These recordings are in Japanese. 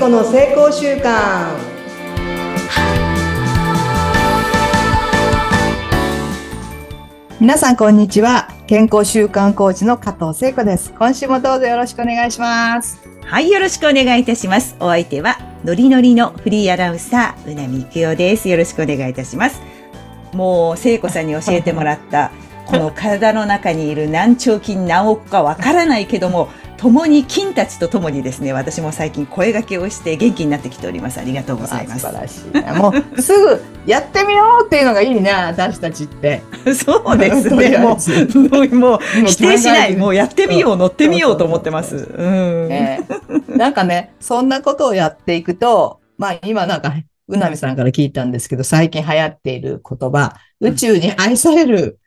子の成功習慣皆さんこんにちは健康習慣コーチの加藤聖子です今週もどうぞよろしくお願いしますはい、よろしくお願いいたします。お相手は、ノリノリのフリーアナウンサー、うなみくよです。よろしくお願いいたします。もう、聖子さんに教えてもらった、この体の中にいる何兆筋何億かわからないけども、共に筋たちと共にですね、私も最近声掛けをして元気になってきております。ありがとうございます。素晴らしいねもうすぐやってみようっていうのがいいね私たちって そうですね。もう、もう、否定しない。もうやってみよう、うん乗ってみようと思ってます。うん。ねなんかね、そんなことをやっていくと、まあ今なんか、うなみさんから聞いたんですけど、最近流行っている言葉、宇宙に愛される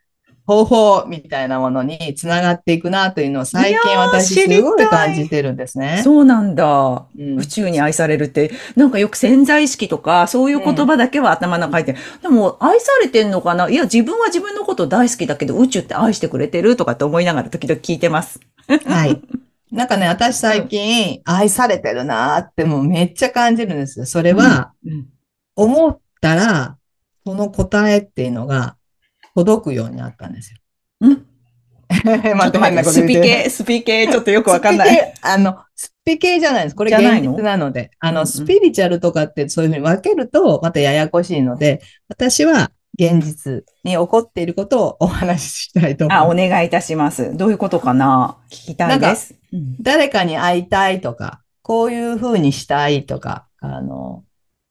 方法みたいなものにつながっていくなというのを最近私すごい感じてるんですね。そうなんだ。うん宇宙に愛されるって、なんかよく潜在意識とか、そういう言葉だけは頭の中に入ってる、でも、愛されてんのかな？いや、自分は自分のこと大好きだけど、宇宙って愛してくれてるとかって思いながら時々聞いてます。はい。なんかね、私最近愛されてるなーってもうめっちゃ感じるんですよ。それは、うん、思ったら、その答えっていうのが届くようになったんですよ。うん？また変なことスピ言ってる系、スピ系、ちょっとよくわかんない。あの、スピ系じゃないです。これ現じゃないの？実なので。あの、うんうんスピリチュアルとかってそういうふうに分けると、またややこしいので、私は現実に起こっていることをお話ししたいとあ、お思う。願いいたします。どういうことかな？聞きたいです。うん誰かに会いたいとか、こういうふうにしたいとか、あの、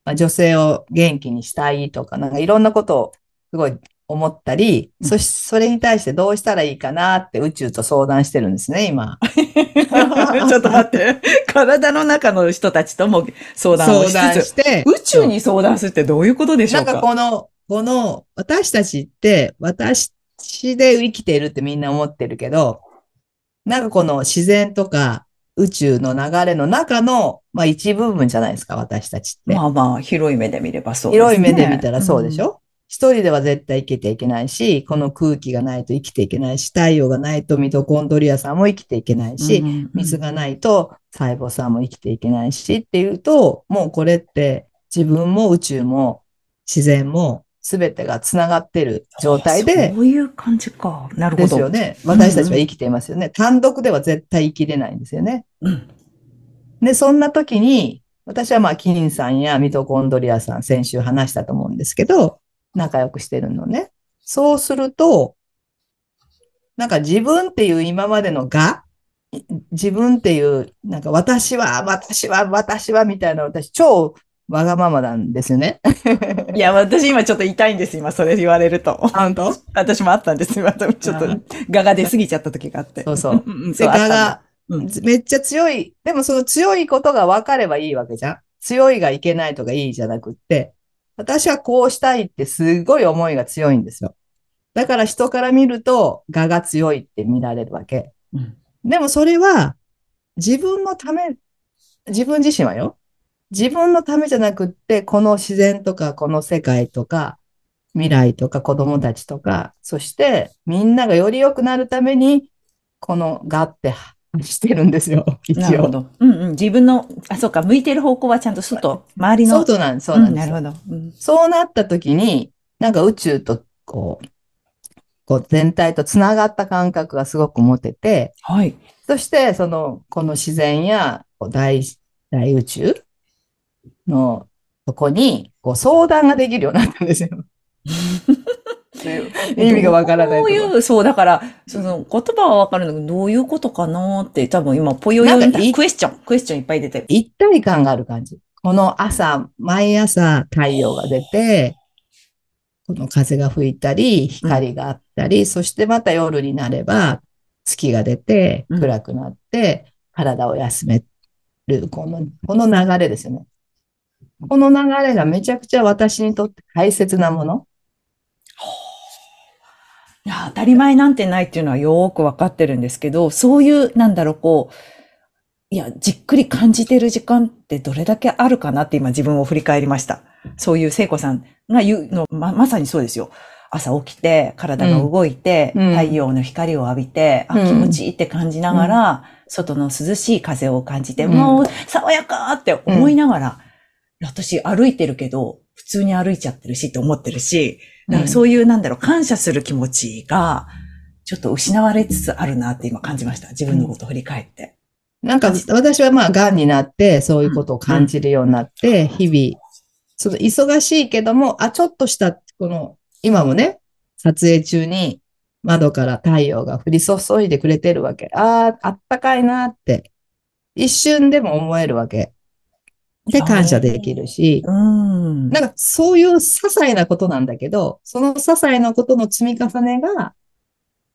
まあ女性を元気にしたいとか、なんかいろんなことをすごい思ったり、うんそし、それに対してどうしたらいいかなって宇宙と相談してるんですね、今。ちょっと待って。体の中の人たちとも相談をし相談して、宇宙に相談するってどういうことでしょなか？うんかこの、この、私たちって、私で生きているってみんな思ってるけど、なんかこの自然とか宇宙の流れの中の、まあ一部分じゃないですか、私たちって。まあまあ、広い目で見ればそうですね。広い目で見たらそうでしょ、一人では絶対生きていけないし、この空気がないと生きていけないし、太陽がないとミトコンドリアさんも生きていけないし、うん水がないと細胞さんも生きていけないしっていうと、もうこれって自分も宇宙も自然も全てがつながってる状態で、そういう感じか。なるほど。ですよね。私たちは生きていますよね。単独では絶対生きれないんですよね。うん。で、そんな時に、私はまあ、キンさんやミトコンドリアさん、先週話したと思うんですけど、仲良くしてるのね。そうすると、なんか自分っていう今までのが、い自分っていう、なんか私は、私は、私はみたいな、私超わがままなんですよね。いや、私今ちょっと痛いんです。今それ言われると。本当？私もあったんです。今ちょっとあガが出過ぎちゃった時があって。そうそう。そうあったんだ我が、うんめっちゃ強い。でもその強いことが分かればいいわけじゃん。強いがいけないとかいいじゃなくって、私はこうしたいってすごい思いが強いんですよ。だから人から見ると、我が強いって見られるわけ。うんでもそれは、自分のため、自分自身はよ。自分のためじゃなくって、この自然とか、この世界とか、未来とか子供たちとか、そしてみんながより良くなるために、このがってしてるんですよ、一応。なるほど。うんうん。自分の、あ、そうか、向いてる方向はちゃんと外、周りの。そうなんそうなんです。んなるほど。うんそうなった時に、なんか宇宙と、こう、こう全体とつながった感覚がすごく持てて、はい。そして、その、この自然や大、大宇宙のとこに、こう相談ができるようになったんですよ。意味がわからないとこどういう、そう、だから、その言葉はわかるんだけど、どういうことかなって、多分今、ぽよよなんかいいクエスチョン、クエスチョンいっぱい出てる。一体感がある感じ。この朝、毎朝太陽が出て、この風が吹いたり、光があったり、そしてまた夜になれば月が出て、うん暗くなって、体を休める、この、この流れですよね。この流れがめちゃくちゃ私にとって大切なもの。いや、当たり前なんてないっていうのはよーくわかってるんですけど、そういう、なんだろう、こう、いや、じっくり感じてる時間ってどれだけあるかなって今自分を振り返りました。そういう聖子さんが言うの、ま、まさにそうですよ。朝起きて、体が動いて、うん太陽の光を浴びて、あ、うん気持ちいいって感じながら、外の涼しい風を感じて、うんもう爽やかって思いながら、私歩いてるけど、普通に歩いちゃってるしって思ってるし、だからそういう、なんだろう、感謝する気持ちが、ちょっと失われつつあるなって今感じました。自分のことを振り返って。なんか私はまあ癌になってそういうことを感じるようになって、日々、その忙しいけども、あ、ちょっとした、この、今もね、撮影中に窓から太陽が降り注いでくれてるわけ。ああ、あったかいなって、一瞬でも思えるわけ。で、感謝できるし、うん。なんかそういう些細なことなんだけど、その些細なことの積み重ねが、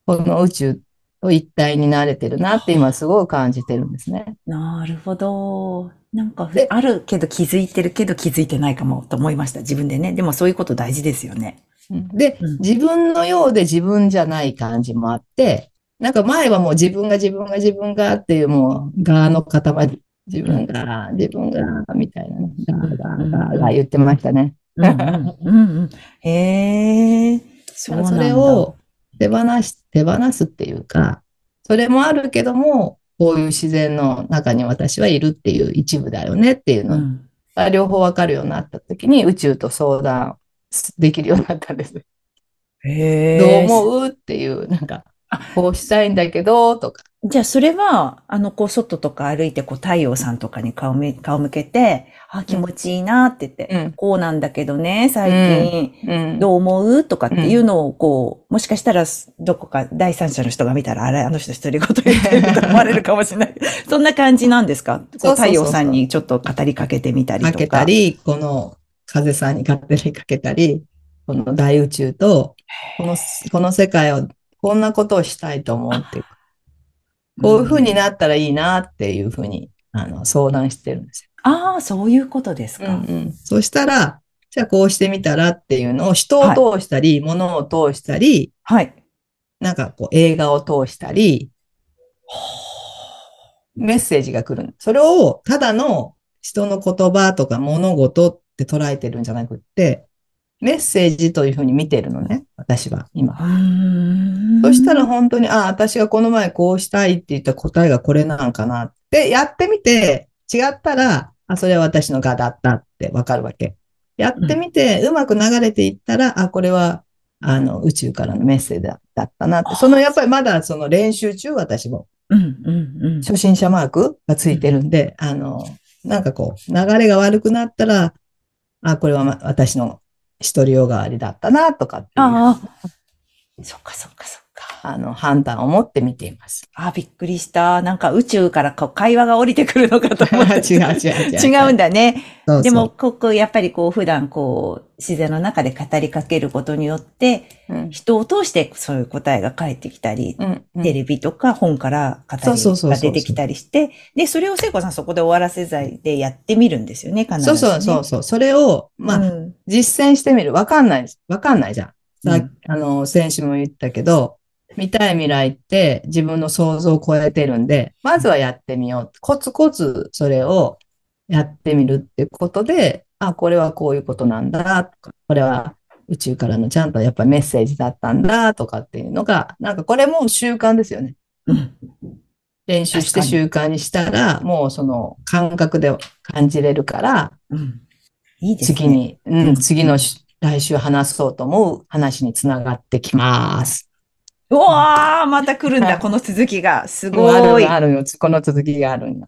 この宇宙と一体になれてるなって今すごい感じてるんですね。なるほど。なんかで、あるけど気づいてるけど気づいてないかもと思いました。自分でね。でもそういうこと大事ですよね。でうん、自分のようで自分じゃない感じもあって、なんか前はもう自分が自分が自分がっていうもう、側の塊、自分が、自分が、みたいなね、ガーガーガーガー言ってましたね。うんうんうんうん。へえ。そう。それを手放し、手放すっていうか、それもあるけども、こういう自然の中に私はいるっていう一部だよねっていうのうん。が両方わかるようになった時に宇宙と相談できるようになったんです。へえ。どう思うっていう、なんかあ、こうしたいんだけど、とか。じゃあそれは、あの、こう、外とか歩いて、こう、太陽さんとかに顔め、顔向けて、あ、気持ちいいなって言って、うん。こうなんだけどね、最近、うん。どう思う？とかっていうのを、こう、もしかしたら、どこか第三者の人が見たら、あれ、あの人独り言言ってると思われるかもしれない。そんな感じなんですか？こう太陽さんにちょっと語りかけてみたりとか。かけたり、この風さんに勝手にかけたり、この大宇宙と、この、この世界を、こんなことをしたいと思うっていうか、こういうふうになったらいいなっていうふうに、あの、相談してるんですああ、そういうことですよ。か。うんそしたら、じゃあこうしてみたらっていうのを人を通したり、物を通したり、はい。なんかこう映画を通したり、メッセージが来る。それをただの人の言葉とか物事って捉えてるんじゃなくって、メッセージというふうに見てるのね、私は今。そしたら本当に、あ、私がこの前こうしたいって言った答えがこれなんかなって、やってみて違ったら、あ、それは私のがだったってわかるわけ。やってみて、うまく流れていったら、あ、これは、あの、宇宙からのメッセージだだったなって。その、やっぱりまだその練習中、私も。うん、うん、うん。初心者マークがついてるんで、あの、なんかこう、流れが悪くなったら、あ、これはま私の独りよがわりだったな、とかっていう、あああ。そっかそっかそっか。の、判断を持って見ています。あ、びっくりした。なんか宇宙からこう会話が降りてくるのかと思って。違う違う違う違うんだね。そうそうでも、ここ、やっぱりこう、普段こう、自然の中で語りかけることによって、うん、人を通してそういう答えが返ってきたり、うん、うんテレビとか本から語りが出てきたりして、で、それを聖子さんそこで終わらせずでやってみるんですよね、必ず、ね。そうそうそうそう。それを、まあ、うん実践してみる。わかんない。わかんないじゃん。さ、うんあの、先週も言ったけど、見たい未来って自分の想像を超えてるんで、まずはやってみよう。コツコツそれをやってみるってことで、あ、これはこういうことなんだとか、これは宇宙からのちゃんとやっぱりメッセージだったんだとかっていうのが、なんかこれも習慣ですよね。うん練習して習慣にしたら、もうその感覚で感じれるから、うんいいですね。次に、ううんん、次のし来週話そうと思う話につながってきます。うわーまた来るんだ、この続きが。すごい。あるよ。この続きがあるんだ。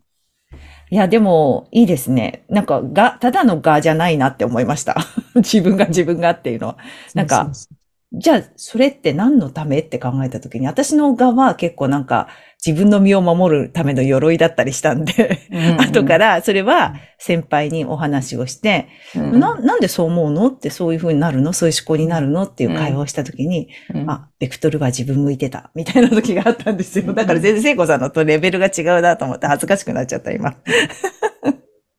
いや、でも、いいですね。なんか、が、ただのがじゃないなって思いました。自分が自分がっていうのは。なんかそうそうじゃあ、それって何のためって考えたときに、私の側は結構なんか、自分の身を守るための鎧だったりしたんで、そううんうん。後から、それは先輩にお話をして、うん。な、なんでそう思うのってそういう風になるの？そういう思考になるのっていう会話をしたときに、うん。あ、ベクトルが自分向いてた、みたいな時があったんですよ。だから全然聖子さんのとレベルが違うなと思って恥ずかしくなっちゃった、今。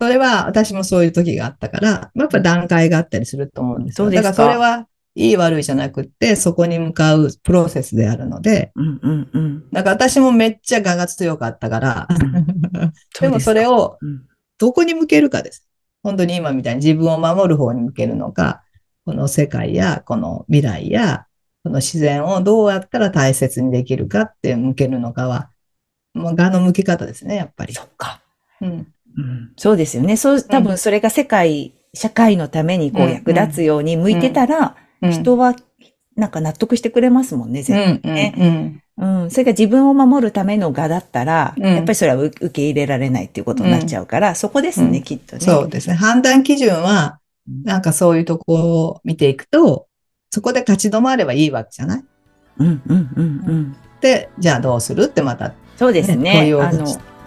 それは私もそういう時があったから、やっぱ段階があったりすると思うんですよ。そうですか。だからそれはいい悪いじゃなくって、そこに向かうプロセスであるので、うんうんうん。だから私もめっちゃ我が強かったから、でもそれを、どこに向けるかです。本当に今みたいに自分を守る方に向けるのか、この世界やこの未来やこの自然をどうやったら大切にできるかって向けるのかは、まあ、画の向け方ですね、やっぱり。そっか。うん。うん、そうですよね。そう、多分それが世界、社会のためにこううん役立つように向いてたら、うん、人はなんか納得してくれますもんね、う絶ん、対ね。うん、うん。それが自分を守るための画だったら、うんやっぱりそれは受受け入れられないっていうことになっちゃうから、そこですね、うんきっとね。そうですね。判断基準は、うんなんかそういうとこを見ていくと、そこで立ち止まればいいわけじゃない？うん、うん、うん、うん。で、じゃあどうする？ってまた、そうですね問いを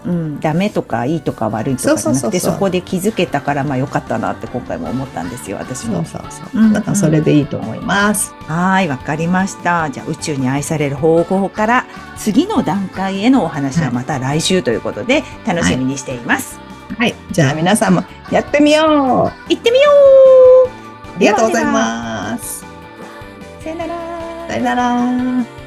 うん、ダメとかいいとか悪いとかじゃなくて、そこで気づけたから、まあ良かったなって今回も思ったんですよ、私もそう。そうそううんだからそれでいいと思います。はい、わかりました。じゃあ宇宙に愛される方法から次の段階へのお話はまた来週ということで楽しみにしています。はい。じゃあ皆さんもやってみようあ行ってみようりがとうございます。さよならさよなら。